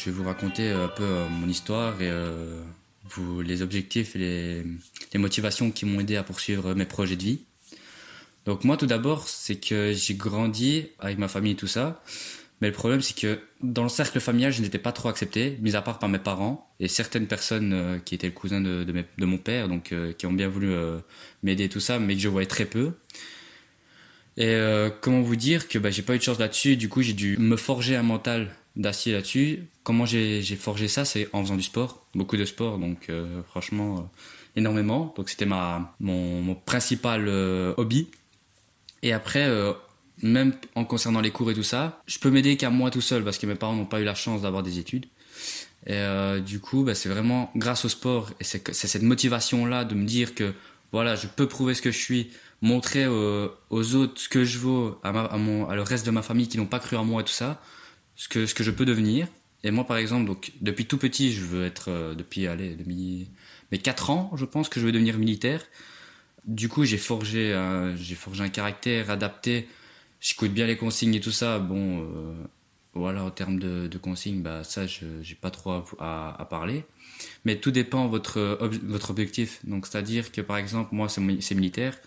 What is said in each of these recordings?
je vais vous raconter un peu mon histoire et vous, les objectifs et les, motivations qui m'ont aidé à poursuivre mes projets de vie. Donc moi tout d'abord, c'est que j'ai grandi avec ma famille et tout ça. Mais le problème, c'est que dans le cercle familial, je n'étais pas trop accepté, mis à part par mes parents et certaines personnes euh, qui étaient le cousin de, de, mon père, donc euh, qui ont bien voulu euh, m'aider tout ça, mais que je voyais très peu. Et comment vous dire que bah, j'ai pas eu de chance là-dessus, du coup j'ai dû me forger un mental d'acier là-dessus. Comment j'ai forgé ça C'est en faisant du sport, beaucoup de sport, donc franchement énormément. Donc c'était mon, principal hobby. Et après, même en concernant les cours et tout ça, je peux m'aider qu'à moi tout seul parce que mes parents n'ont pas eu la chance d'avoir des études. Et euh, du coup, bah, c'est vraiment grâce au sport et c'est cette motivation-là de me dire que voilà, je peux prouver ce que je suis, montrer aux, autres ce que je vaux, à, mon, à le reste de ma famille qui n'ont pas cru en moi et tout ça, ce que, ce que je peux devenir. Et moi, par exemple, donc depuis tout petit, je veux être, euh, depuis allez, mes 4 ans, je pense que je veux devenir militaire. Du coup, j'ai forgé, j'ai forgé un caractère adapté j'écoute bien les consignes et tout ça. Bon, euh, voilà, en termes de, de, consignes, bah, ça, je n'ai pas trop à, à, parler. Mais tout dépend de votre, votre objectif. Donc, c'est-à-dire que, par exemple, moi, c'est militaire.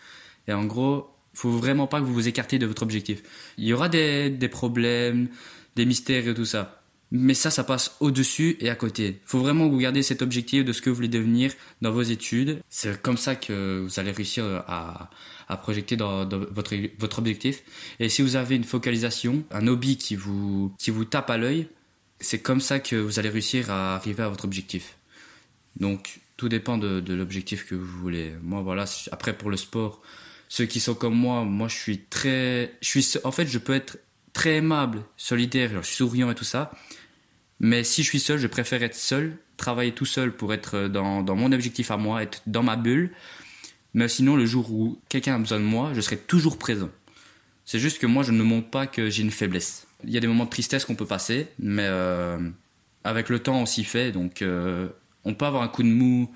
Et en gros, faut vraiment pas que vous vous écartez de votre objectif. Il y aura des, des problèmes, des mystères et tout ça. Mais ça, ça passe au-dessus et à côté. Il faut vraiment vous gardiez cet objectif de ce que vous voulez devenir dans vos études. C'est comme ça que vous allez réussir à, à projeter dans, votre, votre objectif. Et si vous avez une focalisation, un hobby qui vous, qui vous tape à l'œil, c'est comme ça que vous allez réussir à arriver à votre objectif. Donc, tout dépend de l'objectif que vous voulez. Moi, voilà, après pour le sport, ceux qui sont comme moi, moi je suis très. Je suis, en fait, je peux être très aimable, solidaire, je suis souriant et tout ça. Mais si je suis seul, je préfère être seul, travailler tout seul pour être dans, dans mon objectif à moi, être dans ma bulle, mais sinon, le jour où quelqu'un a besoin de moi, je serai toujours présent. C'est juste que moi, je ne montre pas que j'ai une faiblesse. Il y a des moments de tristesse qu'on peut passer, mais euh, avec le temps, on s'y fait. Donc, euh, on peut avoir un coup de mou.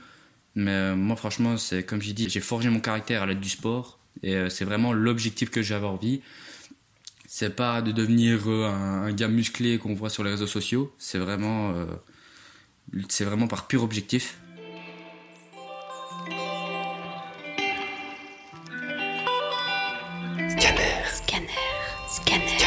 Mais euh, moi, franchement, c'est comme j'ai dit, j'ai forgé mon caractère à l'aide du sport. Et euh, c'est vraiment l'objectif que j'avais envie. C'est pas de devenir euh, un, un gars musclé qu'on voit sur les réseaux sociaux. C'est vraiment, euh, c'est vraiment par pur objectif. Scanner. Scanner. Scanner.